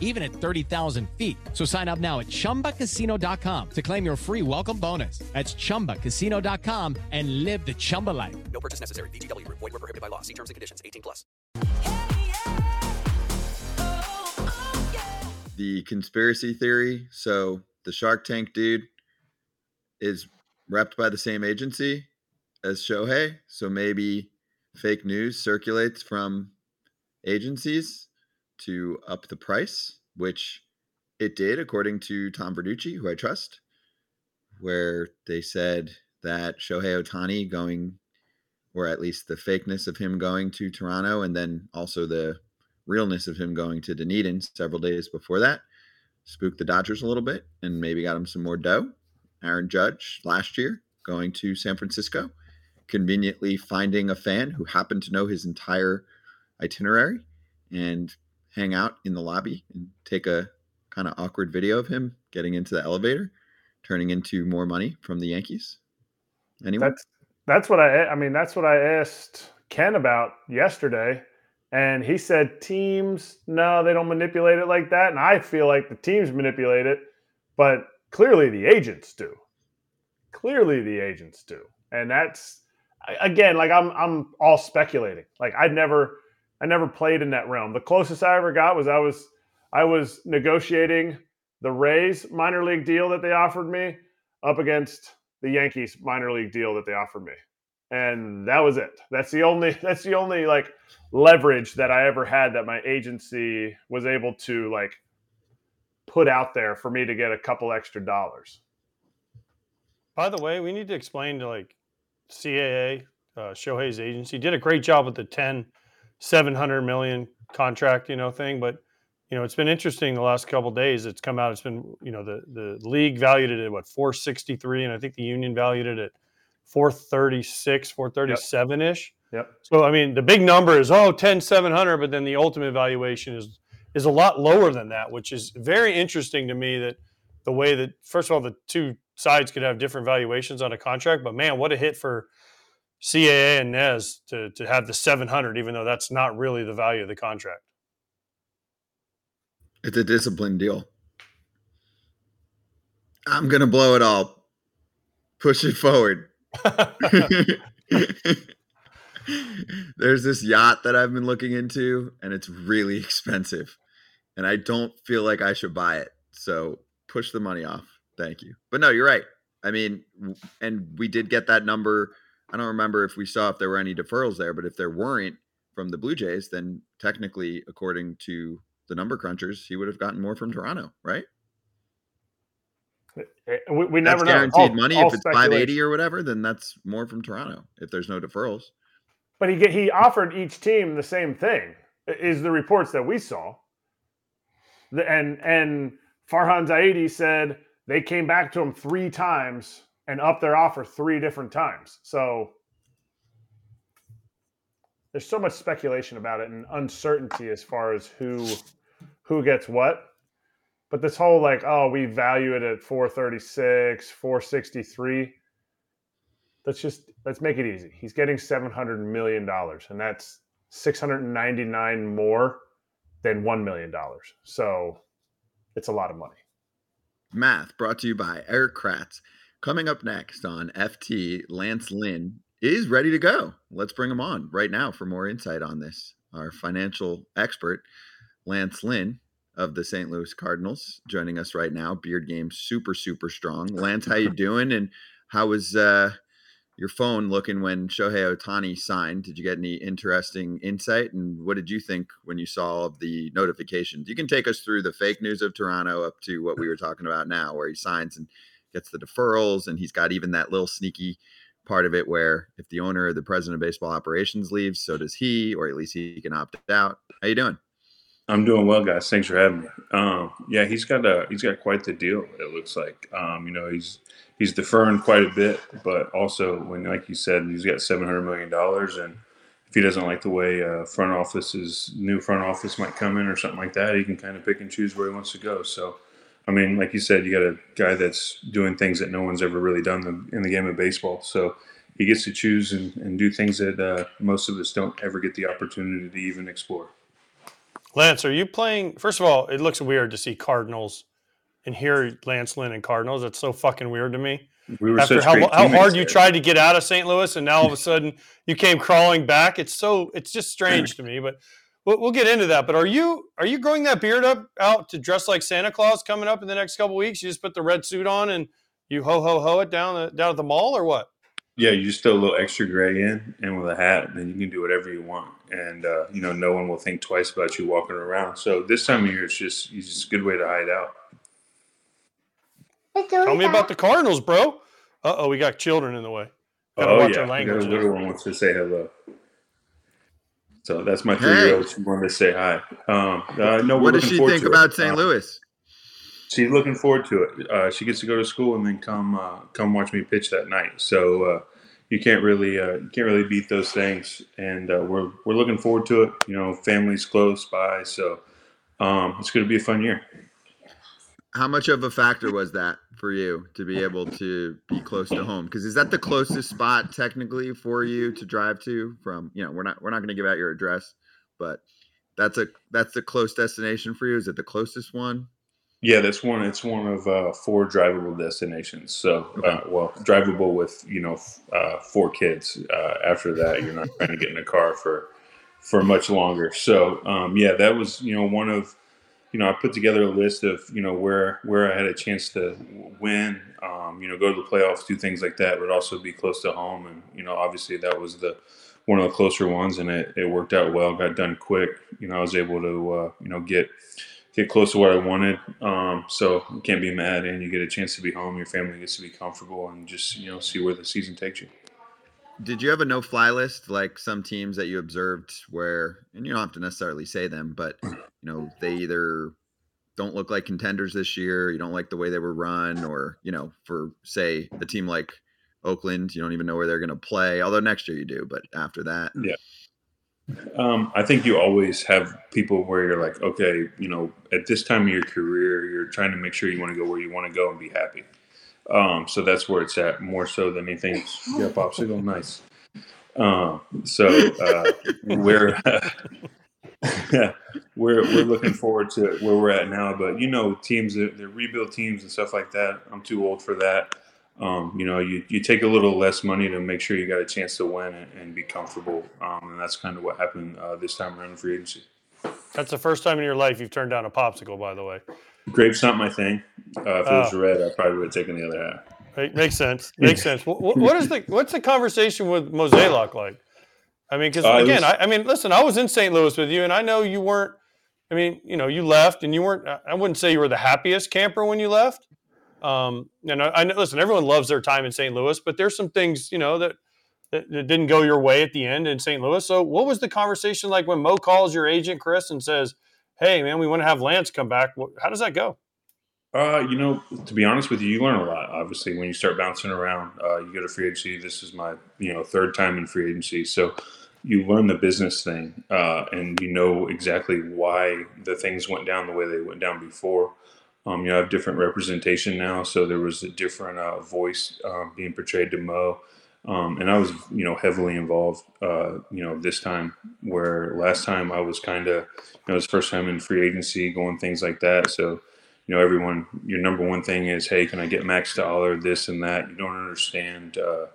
even at 30,000 feet. So sign up now at chumbacasino.com to claim your free welcome bonus. That's chumbacasino.com and live the Chumba life. No purchase necessary. VGW Group. Void were prohibited by law. See terms and conditions. 18 plus. the conspiracy theory. So the Shark Tank dude is repped by the same agency as Shohei. So maybe fake news circulates from agencies to up the price, which it did, according to Tom Verducci, who I trust, where they said that Shohei Ohtani going, or at least the fakeness of him going to Toronto, and then also the realness of him going to Dunedin several days before that, spooked the Dodgers a little bit and maybe got him some more dough. Aaron Judge last year going to San Francisco, conveniently finding a fan who happened to know his entire itinerary and hang out in the lobby and take a kind of awkward video of him getting into the elevator, turning into more money from the Yankees. Anyone? That's that's what I I mean that's what I asked Ken about yesterday and he said teams no they don't manipulate it like that and I feel like the teams manipulate it but clearly the agents do. Clearly the agents do. And that's again like I'm I'm all speculating. Like I'd never I never played in that realm. The closest I ever got was I was I was negotiating the Rays minor league deal that they offered me up against the Yankees minor league deal that they offered me. And that was it. That's the only that's the only like leverage that I ever had that my agency was able to like put out there for me to get a couple extra dollars. By the way, we need to explain to like CAA, uh, Shohei's agency, did a great job with the 10, 700 million contract, you know, thing. But, you know, it's been interesting the last couple days. It's come out, it's been, you know, the, the league valued it at what, 463. And I think the union valued it at 436, 437 ish. Yep. So, I mean, the big number is, oh, 10, 700, but then the ultimate valuation is, is a lot lower than that, which is very interesting to me that the way that, first of all, the two sides could have different valuations on a contract, but man, what a hit for CAA and Nez to, to have the 700, even though that's not really the value of the contract. It's a discipline deal. I'm going to blow it all. Push it forward. There's this yacht that I've been looking into, and it's really expensive. And I don't feel like I should buy it. So push the money off. Thank you. But no, you're right. I mean, and we did get that number. I don't remember if we saw if there were any deferrals there, but if there weren't from the Blue Jays, then technically, according to the number crunchers, he would have gotten more from Toronto, right? Uh, we, we never that's know. guaranteed All- money. all if it's 580 or whatever, then that's more from Toronto if there's no deferrals. But he he offered each team the same thing. Is the reports that we saw. The, and and Farhan Zaidi said they came back to him three times and up their offer three different times. So there's so much speculation about it and uncertainty as far as who who gets what. But this whole like, oh, we value it at 436, 463 let's just let's make it easy. He's getting seven hundred million dollars, and that's six hundred and ninety nine more than one million dollars. So it's a lot of money. Math brought to you by Erik Kratz. Coming up next on FT, Lance Lynn is ready to go. Let's bring him on right now for more insight on this. Our financial expert, Lance Lynn of the St. Louis Cardinals, joining us right now. Beard game super, super strong. Lance, how you doing? And how was uh, your phone looking when Shohei Ohtani signed? Did you get any interesting insight? And what did you think when you saw the notifications? You can take us through the fake news of Toronto up to what we were talking about now, where he signs and gets the deferrals, and he's got even that little sneaky part of it where if the owner or the president of baseball operations leaves, so does he, or at least he can opt out. How you doing? I'm doing well, guys. Thanks for having me. Um, yeah, he's got a he's got quite the deal. It looks like um, you know he's he's deferring quite a bit, but also when like you said, he's got seven hundred million dollars, and if he doesn't like the way uh, front office's new front office might come in or something like that, he can kind of pick and choose where he wants to go. So, I mean, like you said, you got a guy that's doing things that no one's ever really done in the game of baseball. So he gets to choose and, and do things that uh, most of us don't ever get the opportunity to even explore. Lance, are you playing? First of all, it looks weird to see Cardinals and hear Lance Lynn and Cardinals. That's so fucking weird to me. We were After how, how hard teammates you tried to get out of St. Louis, and now all of a sudden you came crawling back. It's so it's just strange to me. But we'll, we'll get into that. But are you are you growing that beard up out to dress like Santa Claus coming up in the next couple weeks? You just put the red suit on and you ho ho ho it down the, down at the mall or what? Yeah, you just throw a little extra gray in, and with a hat, then you can do whatever you want, and uh, you know no one will think twice about you walking around. So this time of year, it's just it's just a good way to hide out. Tell me about the Cardinals, bro. Uh oh, we got children in the way. Gotta oh watch yeah, our we got language. a little one wants to say hello. So that's my three-year-old. She wanted to say hi. Um, uh, no, What does she think about St. Uh, Louis? She's looking forward to it. Uh, she gets to go to school and then come uh, come watch me pitch that night. So uh, you can't really uh, you can't really beat those things. And uh, we're we're looking forward to it. You know, family's close by, so um, it's going to be a fun year. How much of a factor was that for you to be able to be close to home? Because is that the closest spot technically for you to drive to? From you know, we're not we're not going to give out your address, but that's a that's the close destination for you. Is it the closest one? Yeah, that's one. It's one of uh, four drivable destinations. So, uh, well, drivable with you know f- uh, four kids. Uh, after that, you're not trying to get in a car for for much longer. So, um, yeah, that was you know one of you know I put together a list of you know where where I had a chance to win. Um, you know, go to the playoffs, do things like that, but also be close to home. And you know, obviously that was the one of the closer ones, and it, it worked out well. Got done quick. You know, I was able to uh, you know get get close to what I wanted. Um, so you can't be mad, and you get a chance to be home. Your family gets to be comfortable, and just you know see where the season takes you. Did you have a no fly list like some teams that you observed where, and you don't have to necessarily say them, but you know they either don't look like contenders this year, you don't like the way they were run, or you know, for say a team like Oakland, you don't even know where they're going to play. Although next year you do, but after that, Yeah. Um, I think you always have people where you're like, okay, you know, at this time of your career, you're trying to make sure you want to go where you want to go and be happy. Um, so that's where it's at more so than anything. Yeah, popsicle, nice. Um, so uh, we're we're we're looking forward to where we're at now. But you know, teams that they rebuild teams and stuff like that. I'm too old for that. Um, you know, you, you take a little less money to make sure you got a chance to win and, and be comfortable. Um, and that's kind of what happened uh, this time around in free agency. That's the first time in your life you've turned down a popsicle, by the way. Grape's not my thing. Uh, if it was Oh. red, I probably would have taken the other half. Right, makes sense. Makes sense. What, what is the what's the conversation with Mozeliak like? I mean, because Uh, again, was- I, I mean, listen, I was in St. Louis with you, and I know you weren't. I mean, you know, you left, and you weren't. I wouldn't say you were the happiest camper when you left. Um, and I, I know, listen, everyone loves their time in St. Louis, but there's some things, you know, that, that that didn't go your way at the end in St. Louis. So, what was the conversation like when Mo calls your agent Chris and says, "Hey, man, we want to have Lance come back"? How does that go? Uh, you know, to be honest with you, you learn a lot. Obviously, when you start bouncing around, uh, you go to free agency. This is my, you know, third time in free agency, so you learn the business thing, uh, and you know exactly why the things went down the way they went down before. Um, you have different representation now, so there was a different uh, voice um, being portrayed to Mo, um, and I was, you know, heavily involved. Uh, you know, this time where last time I was kind of, you know, it was first time in free agency, going things like that, so you know, everyone, your number one thing is, hey, can I get max dollar, this and that? You don't understand, uh,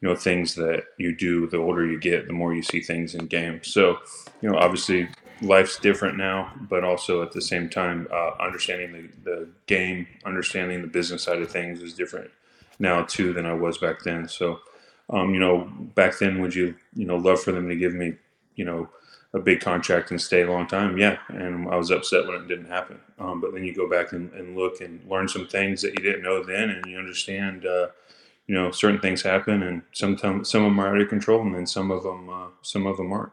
you know, things that you do. The older you get, the more you see things in games. So, you know, obviously, life's different now, but also at the same time, uh, understanding the, the game, understanding the business side of things is different now too than I was back then. So, um, you know, back then, would you, you know, love for them to give me, you know, a big contract and stay a long time. Yeah. And I was upset when it didn't happen. Um, but then you go back and, and look and learn some things that you didn't know then, and you understand, uh, you know, certain things happen and sometimes some of them are out of control and then some of them, uh, some of them aren't.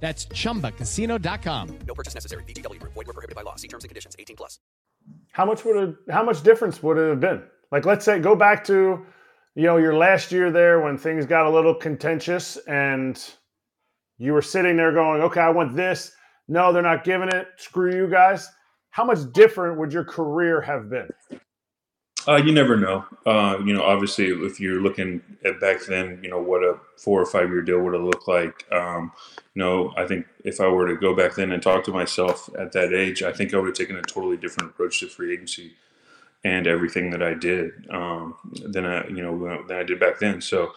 That's chumbacasino.com. No purchase necessary. VGW Group. Void were prohibited by law. See terms and conditions. 18 plus. How much would it, how much difference would it have been? Like, let's say, go back to, you know, your last year there when things got a little contentious and you were sitting there going, okay, I want this. No, they're not giving it. Screw you guys. How much different would your career have been? Uh, you never know. Uh, you know, obviously, if you're looking at back then, you know what a four or five year deal would have looked like. Um, you know, I think if I were to go back then and talk to myself at that age, I think I would have taken a totally different approach to free agency and everything that I did um, than I, you know, than I did back then. So,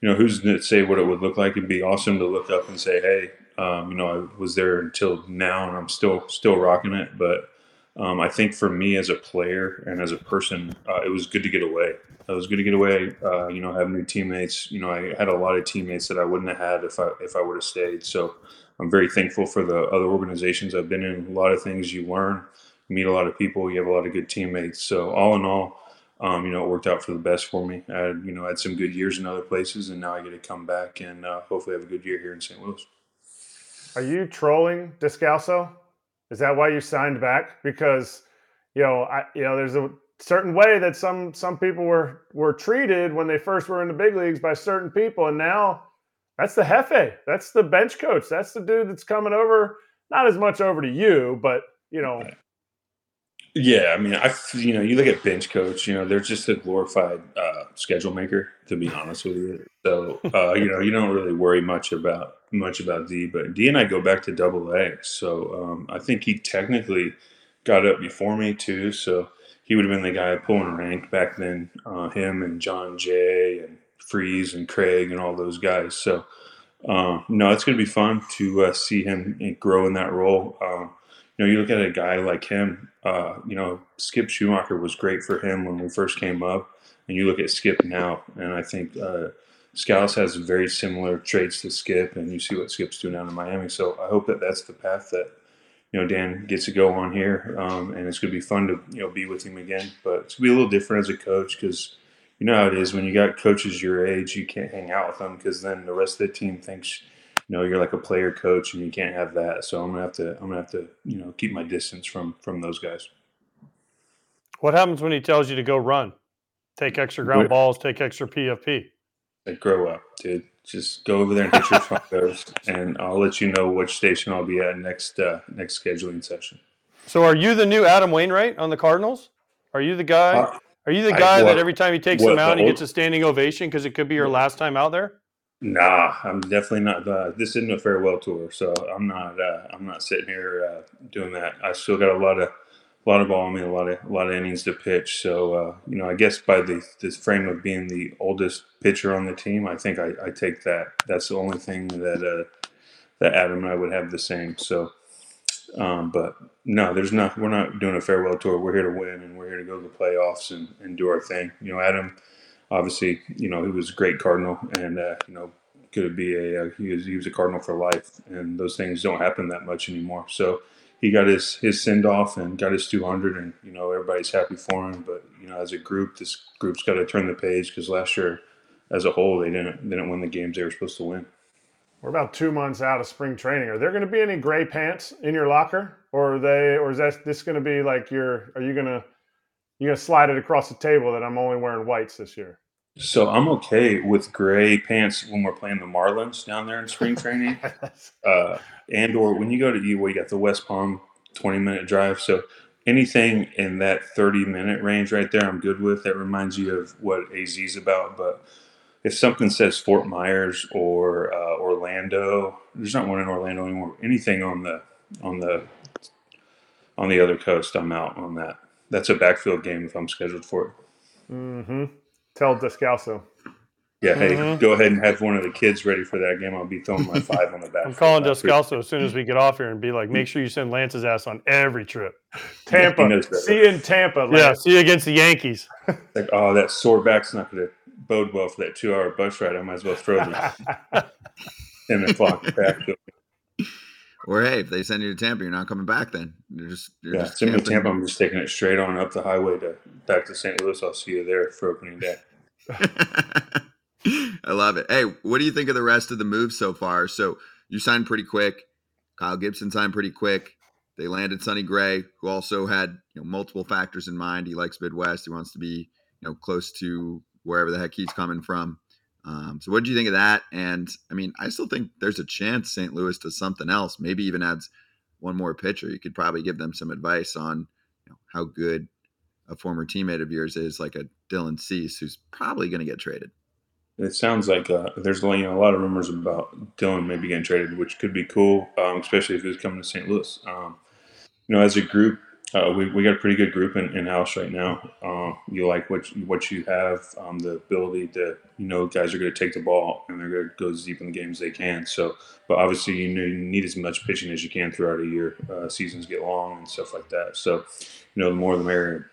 you know, who's to say what it would look like? It'd be awesome to look up and say, hey, um, you know, I was there until now, and I'm still still rocking it, but um, I think for me as a player and as a person, uh, it was good to get away. It was good to get away. Uh, you know, have new teammates. You know, I had a lot of teammates that I wouldn't have had if I if I would have stayed. So I'm very thankful for the other organizations I've been in. A lot of things you learn, meet a lot of people, you have a lot of good teammates. So all in all, um, you know, it worked out for the best for me. I had, you know, had some good years in other places, and now I get to come back and uh, hopefully have a good year here in St. Louis. Are you trolling Descalso? Is that why you signed back? Because you know, I you know, there's a certain way that some some people were were treated when they first were in the big leagues by certain people, and now that's the jefe. That's the bench coach. That's the dude that's coming over. Not as much over to you, but you know, Yeah, I mean, I you know, you look at bench coach, you know, they're just a glorified uh, schedule maker, to be honest with you. So uh, you know, you don't really worry much about much about D, but D and I go back to Double A, so um, I think he technically got up before me too. So he would have been the guy pulling rank back then. Uh, him and Jon Jay and Freese and Craig and all those guys. So um, no, it's going to be fun to uh, see him grow in that role. Um, you know, you look at a guy like him. Uh, you know, Skip Schumaker was great for him when we first came up, and you look at Skip now, and I think uh, Scouts has very similar traits to Skip, and you see what Skip's doing down in Miami. So I hope that that's the path that you know Dan gets to go on here, um, and it's going to be fun to you know be with him again. But it's going to be a little different as a coach because you know how it is when you got coaches your age, you can't hang out with them because then the rest of the team thinks you know you're like a player coach and you can't have that. So I'm gonna have to I'm gonna have to you know keep my distance from from those guys. What happens when he tells you to go run? Take extra ground balls, take extra PFP. Like grow up, dude. Just go over there and hit your front and I'll let you know which station I'll be at next uh, next scheduling session. So are you the new Adam Wainwright on the Cardinals? Are you the guy? Uh, Are you the I- guy what- that every time he takes what, them out, he gets a standing ovation because it could be your last time out there? Nah, I'm definitely not. Uh, this isn't a farewell tour, so I'm not. Uh, I'm not sitting here uh, doing that. I still got a lot of, a lot of ball in me, a lot of, a lot of innings to pitch. So uh, you know, I guess by the this frame of being the oldest pitcher on the team, I think I, I take that. That's the only thing that uh, that Adam and I would have the same. So, um, but no, there's not. We're not doing a farewell tour. We're here to win, and we're here to go to the playoffs and, and do our thing. You know, Adam obviously, you know, he was a great Cardinal, and uh, you know, could be a uh, he was he was a Cardinal for life, and those things don't happen that much anymore. So he got his his send off and got his 200, and you know, everybody's happy for him. But you know, as a group, this group's got to turn the page because last year, as a whole, they didn't they didn't win the games they were supposed to win. we're about two months out of spring training. Are there going to be any gray pants in your locker, or they, or is that this going to be like your? Are you gonna you gonna slide it across the table that I'm only wearing whites this year? So I'm okay with gray pants when we're playing the Marlins down there in spring training. uh, and or when you go to you, well, you got the West Palm 20 minute drive. So anything in that 30 minute range right there, I'm good with. That reminds you of what AZ is about. But if something says Fort Myers or uh, Orlando, there's not one in Orlando anymore. Anything on the on the on the other coast, I'm out on that. That's a backfield game if I'm scheduled for it. Mm-hmm. Tell Descalso. Yeah, hey, Mhm. go ahead and have one of the kids ready for that game. I'll be throwing my five on the back. I'm calling foot. Descalso as soon as we get off here and be like, make sure you send Lance's ass on every trip. Tampa. knows better. See you in Tampa. Yeah, see you against the Yankees. Like, oh, that sore back's not going to bode well for that two-hour bus ride. I might as well throw the ten o'clock back. Or hey, if they send you to Tampa, you're not coming back. Then you're just you're Yeah, just send me to. Tampa. I'm just taking it straight on up the highway to back to St. Louis. I'll see you there for opening day. I love it. Hey, what do you think of the rest of the moves so far? So you signed pretty quick. Kyle Gibson signed pretty quick. They landed Sonny Gray, who also had you know multiple factors in mind. He likes Midwest. He wants to be you know close to wherever the heck he's coming from. Um, so what do you think of that? And I mean, I still think there's a chance St. Louis does something else. Maybe even adds one more pitcher. You could probably give them some advice on you know, how good a former teammate of yours is, like a Dylan Cease, who's probably going to get traded. It sounds like uh, there's you know, a lot of rumors about Dylan maybe getting traded, which could be cool, um, especially if he was coming to St. Louis. Um, you know, as a group, uh, we, we got a pretty good group in, in house right now. Um, you like what what you have, um, the ability to you know guys are going to take the ball and they're going to go as deep in the game as they can. So, but obviously you, know, you need as much pitching as you can throughout a year. Uh, seasons get long and stuff like that. So, you know, the more the merrier.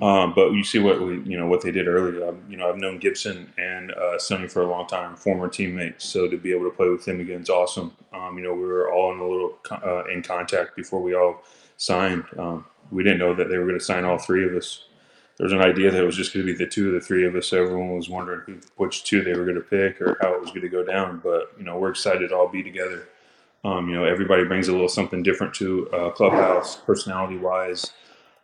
Um, but you see what we, you know, what they did earlier. Um, you know, I've known Gibson and uh, Sonny for a long time, former teammates. So to be able to play with him again is awesome. Um, you know, we were all in a little uh, in contact before we all signed. Um, we didn't know that they were going to sign all three of us. There was an idea that it was just going to be the two of the three of us. So everyone was wondering who, which two they were going to pick or how it was going to go down. But you know, we're excited to all be together. Um, you know, everybody brings a little something different to uh, clubhouse, personality wise.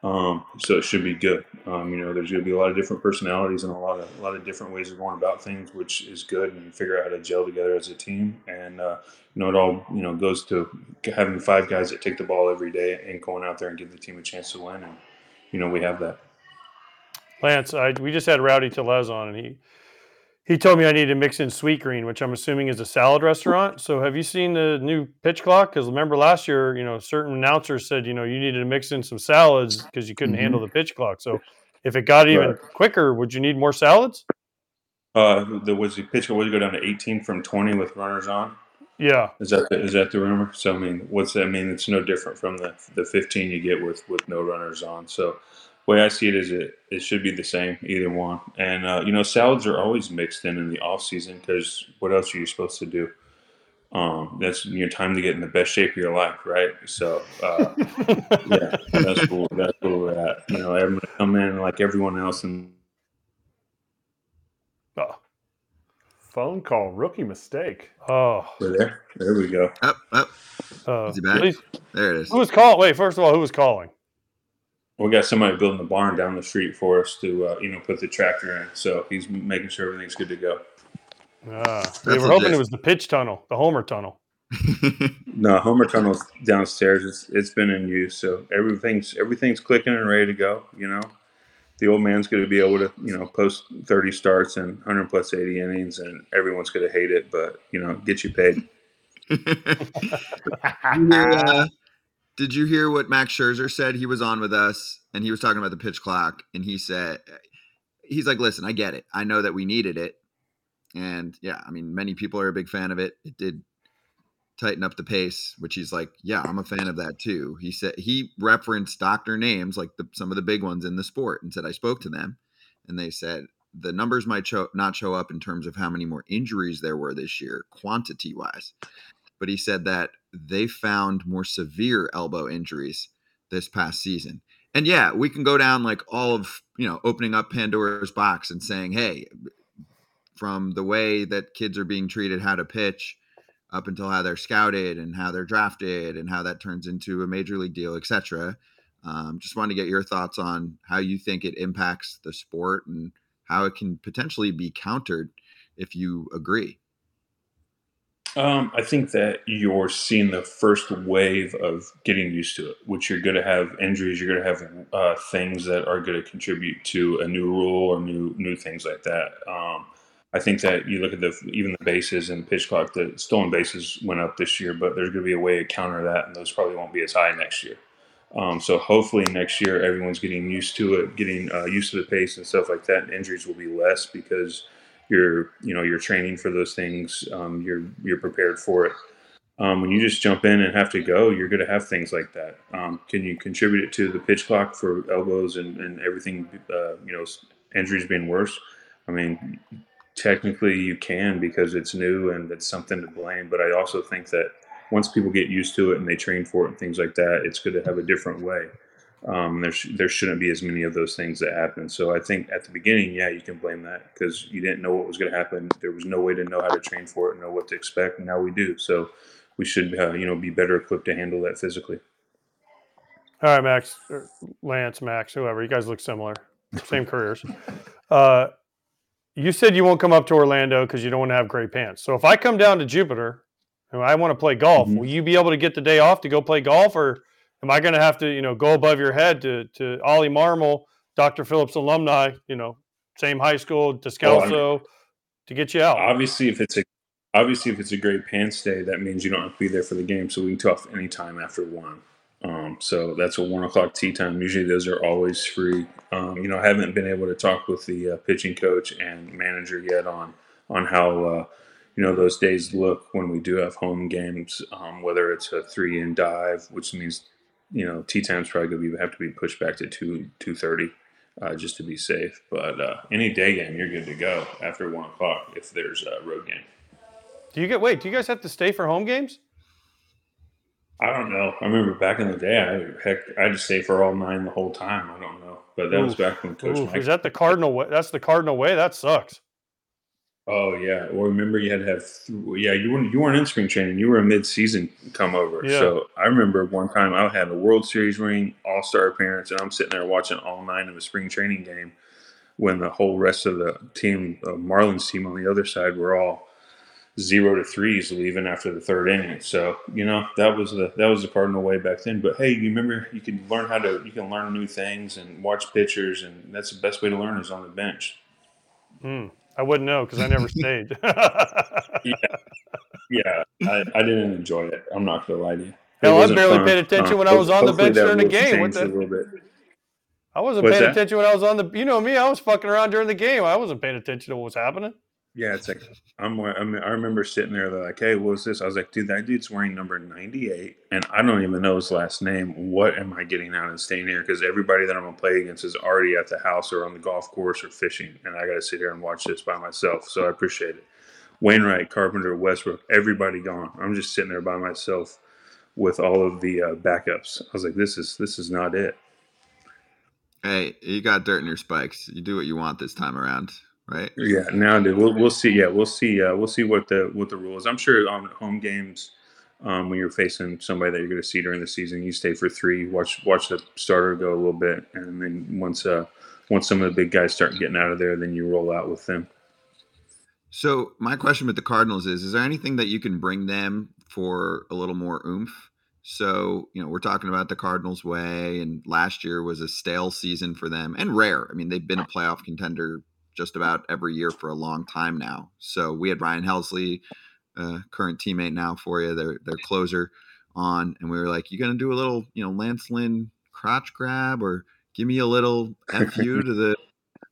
Um, so it should be good. Um, you know, there's going to be a lot of different personalities and a lot of a lot of different ways of going about things, which is good. And you figure out how to gel together as a team. And uh, you know, it all you know goes to having five guys that take the ball every day and going out there and give the team a chance to win. And you know, we have that. Lance, I, we just had Rowdy Tellez on, and he he told me I need to mix in Sweetgreen, which I'm assuming is a salad restaurant. So, have you seen the new pitch clock? Because remember last year, you know, certain announcers said, you know, you needed to mix in some salads because you couldn't Mhm. handle the pitch clock. So, if it got even Right. quicker, would you need more salads? Uh, the was the pitcher would go down to 18 from 20 with runners on. Yeah, Is that the, is that the rumor? So I mean, what's that mean? It's no different from the the 15 you get with with no runners on. So way I see it is it it should be the same either one. And uh, you know, salads are always mixed in in the off season because what else are you supposed to do? Um, that's your time to get in the best shape of your life, right? So uh, yeah, that's cool. That's cool. we're at. You know, everyone come in like everyone else and oh, Phone call, rookie mistake. oh, we're there. There we go. Up, up. uh, Is he back? please- There it is. who was calling? Wait, first of all, who was calling? We got somebody building the barn down the street for us to, uh, you know, put the tractor in. So he's making sure everything's good to go. Ah, they were hoping it was the pitch tunnel, the Homer tunnel. No, Homer Tunnel's downstairs. It's it's been in use, so everything's everything's clicking and ready to go. You know, the old man's going to be able to, you know, post thirty starts and hundred plus eighty innings, and everyone's going to hate it, but you know, get you paid. you hear, uh, did you hear what Max Scherzer said? He was on with us and he was talking about the pitch clock. And he said, he's like, listen, I get it. I know that we needed it. And yeah, I mean, many people are a big fan of it. It did tighten up the pace, which he's like, yeah, I'm a fan of that too. He said he referenced doctor names, like the, some of the big ones in the sport, and said, I spoke to them and they said, the numbers might show not show up in terms of how many more injuries there were this year, quantity wise but he said that they found more severe elbow injuries this past season. And yeah, we can go down like all of, you know, opening up Pandora's box and saying, hey, from the way that kids are being treated, how to pitch, up until how they're scouted and how they're drafted and how that turns into a major league deal, etc. Um, just wanted to get your thoughts on how you think it impacts the sport and how it can potentially be countered if you agree. Um, I think that you're seeing the first wave of getting used to it, which you're going to have injuries, you're going to have uh, things that are going to contribute to a new rule or new new things like that. Um, I think that you look at the even the bases and pitch clock, the stolen bases went up this year, but there's going to be a way to counter that, and those probably won't be as high next year. Um, so hopefully next year everyone's getting used to it, getting uh, used to the pace and stuff like that, and injuries will be less because you're you know you're training for those things. Um, you're you're prepared for it. Um, when you just jump in and have to go, you're going to have things like that. Um, can you contribute it to the pitch clock for elbows and, and everything? Uh, you know, injuries being worse. I mean, technically you can because it's new and it's something to blame. But I also think that once people get used to it and they train for it and things like that, it's good to have a different way. Um, there, sh- there shouldn't be as many of those things that happen. So I think at the beginning, yeah, you can blame that because you didn't know what was going to happen. There was no way to know how to train for it, know what to expect, and now we do. So we should, uh, you know, be better equipped to handle that physically. All right, Max, Lance, Max, whoever. You guys look similar, same careers. Uh, you said you won't come up to Orlando because you don't want to have gray pants. So if I come down to Jupiter and I want to play golf, mm-hmm. will you be able to get the day off to go play golf, or am I going to have to, you know, go above your head to to Oli Marmol, Dr. Phillips alumni, you know, same high school, Descalso, well, to get you out? Obviously, if it's a obviously if it's a great pants day, that means you don't have to be there for the game, so we can talk anytime after one. Um, so that's a one o'clock tee time. Usually those are always free. Um, you know, I haven't been able to talk with the uh, pitching coach and manager yet on on how uh, you know those days look when we do have home games. Um, whether it's a three in dive, which means you know tee time's probably going to be have to be pushed back to two two thirty. Uh, just to be safe, but uh, any day game you're good to go after one o'clock if there's a road game. Do you get wait? Do you guys have to stay for home games? I don't know. I remember back in the day, I heck, I just stay for all nine the whole time. I don't know, but that Oof. was back when Coach. Mike, is that the Cardinal way? That's the Cardinal way. That sucks. Oh yeah. Well, remember you had to have. Yeah, you weren't you weren't in spring training. You were a mid season come over. Yeah. So I remember one time I had a World Series ring, All Star appearance, and I'm sitting there watching all nine of a spring training game when the whole rest of the team, uh, Marlins team on the other side, were all zero to threes leaving after the third inning. So you know that was the that was the Cardinal way back then. But hey, you remember you can learn how to you can learn new things and watch pitchers, and that's the best way to learn is on the bench. Hmm. I wouldn't know because I never stayed. yeah, yeah, I, I, didn't enjoy it. I'm not gonna lie to you. Hell, I barely fun. paid attention uh, when I was on the bench during the game. What the? I wasn't What's paying that? attention when I was on the. You know me, I was fucking around during the game. I wasn't paying attention to what was happening. Yeah, it's like I'm. I, mean, I remember sitting there. They're like, "Hey, what's this?" I was like, "Dude, that dude's wearing number 98, and I don't even know his last name. What am I getting out and staying here? Because everybody that I'm gonna play against is already at the house or on the golf course or fishing, and I got to sit here and watch this by myself. So I appreciate it. Wainwright, Carpenter, Westbrook, everybody gone. I'm just sitting there by myself with all of the uh, backups. I was like, "This is this is not it." Hey, you got dirt in your spikes. You do what you want this time around right? Yeah, now we'll we'll see. Yeah, we'll see. Uh, we'll see what the what the rules. I'm sure on home games, um, when you're facing somebody that you're going to see during the season, you stay for three, watch watch the starter go a little bit, and then once uh once some of the big guys start getting out of there, then you roll out with them. So my question with the Cardinals is: Is there anything that you can bring them for a little more oomph? So, you know, we're talking about the Cardinals way, and last year was a stale season for them and rare. I mean, they've been a playoff contender just about every year for a long time now. So we had Ryan Helsley, uh, current teammate now for you, their their closer on, and we were like, "You gonna do a little, you know, Lance Lynn crotch grab or give me a little fu to the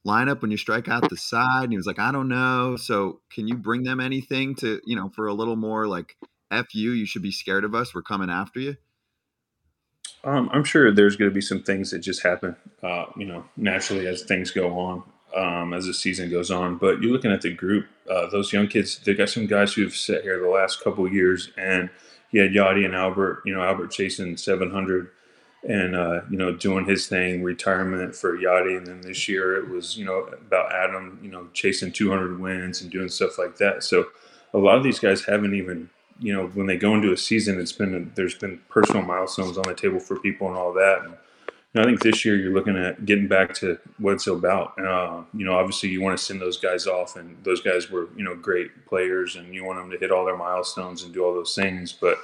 lineup when you strike out the side?" And he was like, "I don't know." So can you bring them anything to, you know, for a little more like fu? You should be scared of us. We're coming after you. Um, I'm sure there's going to be some things that just happen, uh, you know, naturally as things go on um, as the season goes on. But you're looking at the group; uh, those young kids. They got some guys who've sat here the last couple years, and you had Yadi and Albert. You know, Albert chasing 700, and uh, you know doing his thing, retirement for Yadi, and then this year it was you know about Adam. You know, chasing 200 wins and doing stuff like that. So a lot of these guys haven't even. You know, when they go into a season, it's been there's been personal milestones on the table for people and all that. And, I think this year you're looking at getting back to what it's about. Uh, you know, obviously you want to send those guys off, and those guys were you know great players, and you want them to hit all their milestones and do all those things. But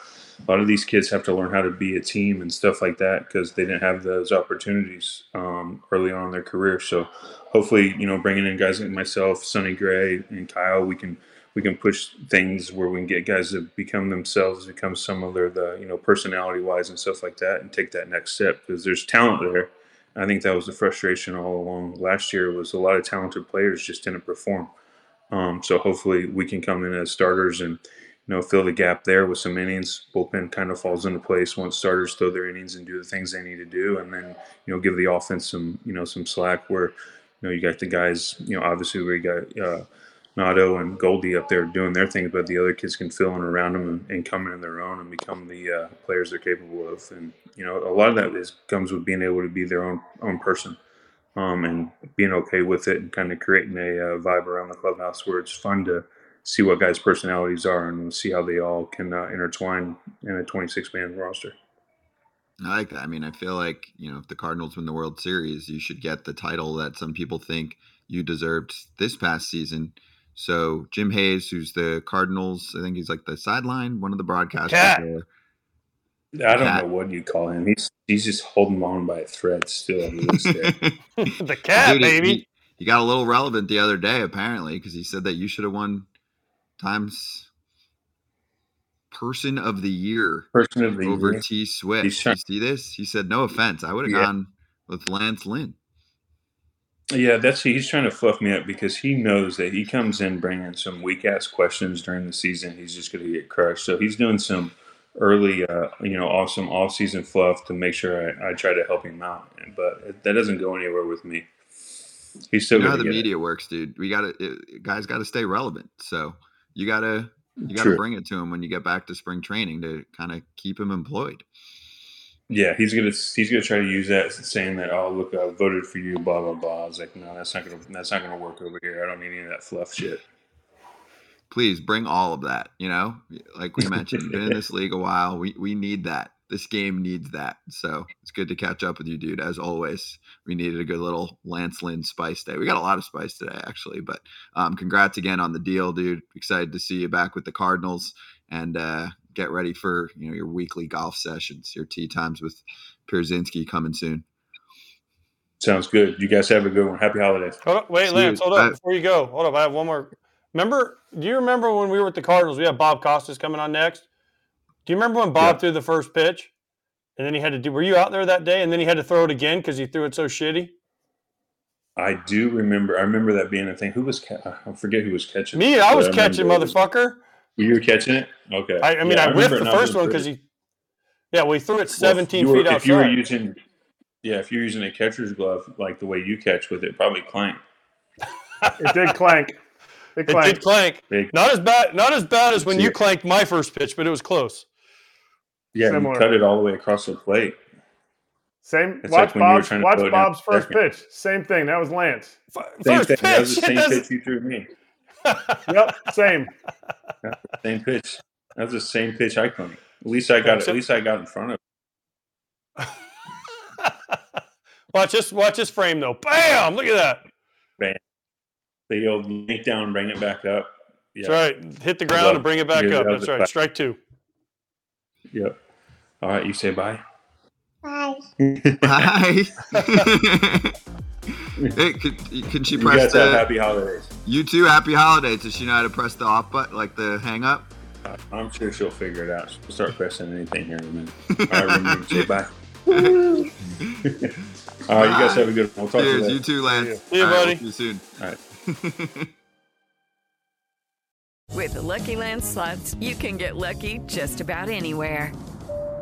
a lot of these kids have to learn how to be a team and stuff like that because they didn't have those opportunities um, early on in their career. So hopefully, you know, bringing in guys like myself, Sonny Gray, and Kyle, we can we can push things where we can get guys to become themselves, become some their the you know personality wise and stuff like that, and take that next step because there's talent there. I think that was the frustration all along. Last year was a lot of talented players just didn't perform. Um, so hopefully we can come in as starters and you know fill the gap there with some innings. Bullpen kind of falls into place once starters throw their innings and do the things they need to do, and then you know give the offense some you know some slack where you know you got the guys you know obviously we got. Uh, And Goldie up there doing their thing, but the other kids can fill in around them and, and come in their own and become the uh, players they're capable of. And you know, a lot of that is comes with being able to be their own own person um, and being okay with it and kind of creating a uh, vibe around the clubhouse where it's fun to see what guys' personalities are and see how they all can uh, intertwine in a 26 man roster. I like that. I mean, I feel like, you know, if the Cardinals win the World Series, you should get the title that some people think you deserved this past season. So Jim Hayes, who's the Cardinals, I think he's like the sideline, one of the broadcasters Cat. there. I don't Cat. know what you call him. He's he's just holding on by a thread still. to this day. the cat, Dude, baby. He, he got a little relevant the other day, apparently, because he said that you should have won Times Person of the Year Person of the over year. T Swift. You see this? He said, "No offense, I would have Yeah. gone with Lance Lynn." Yeah, that's he's trying to fluff me up because he knows that he comes in bringing some weak ass questions during the season. He's just going to get crushed. So he's doing some early, uh, you know, awesome off season fluff to make sure I, I try to help him out. But that doesn't go anywhere with me. He's still You know how the media works, dude. We got to guys got to stay relevant. So you got to you got to bring it to him when you get back to spring training to kind of keep him employed. Yeah, he's gonna he's gonna try to use that saying that oh look I voted for you blah blah blah. I was like no that's not gonna that's not gonna work over here. I don't need any of that fluff shit. Please bring all of that. You know, like we mentioned, been in this league a while. We we need that. This game needs that. So it's good to catch up with you, dude. As always, we needed a good little Lance Lynn spice day. We got a lot of spice today, actually. But um, congrats again on the deal, dude. Excited to see you back with the Cardinals and uh, get ready for you know your weekly golf sessions, your tee times with Pierzynski coming soon. Sounds good. You guys have a good one. Happy holidays. Hold up, wait, Lance, hold up I- before you go. Hold up, I have one more. Remember? Do you remember when we were at the Cardinals? We had Bob Costas coming on next. Do you remember when Bob Yeah. threw the first pitch, and then he had to do? Were you out there that day? And then he had to throw it again because he threw it so shitty. I do remember. I remember that being a thing. Who was? Ca- I forget who was catching. Me, I was remember catching, it was- motherfucker. You were catching it. Okay. I, I mean, Yeah, I, whiffed the first one because pretty. he. Yeah, we threw it Well, if 17 you were- feet If you were using, yeah, if you're using a catcher's glove like the way you catch with it, probably clank. It did clank. It It did clank. Big. Not as bad. Not as bad as when you it. clanked my first pitch, but it was close. Yeah, Similar. you cut it all the way across the plate. Same. It's watch like when you were Bob's. Watch throw it down Bob's first second. pitch. Same thing. That was Lance. F- Same First thing. pitch. That was the same pitch you threw me. Yep. Same. Same pitch. That was the same pitch I clanked. At least I got. Except- At least I got in front of. watch this. Watch this frame though. Bam! Look at that. it. The old link down, bring it back up. Yeah. That's right. Hit the ground and bring it back up. That's right. clap. Strike two. Yep. All right. You say bye. Hi. hey, can, can she You press guys have the? happy holidays. You too. Happy holidays. Does she know how to press the off button, like the hang up? I'm sure she'll figure it out. She'll start pressing anything here in a minute. All right, remember to say bye. All right, you guys have a good one. We'll talk to you Cheers. later. You too, Lance. See you, All right, buddy. we'll see you soon. All right. With the Lucky Land slots, you can get lucky just about anywhere.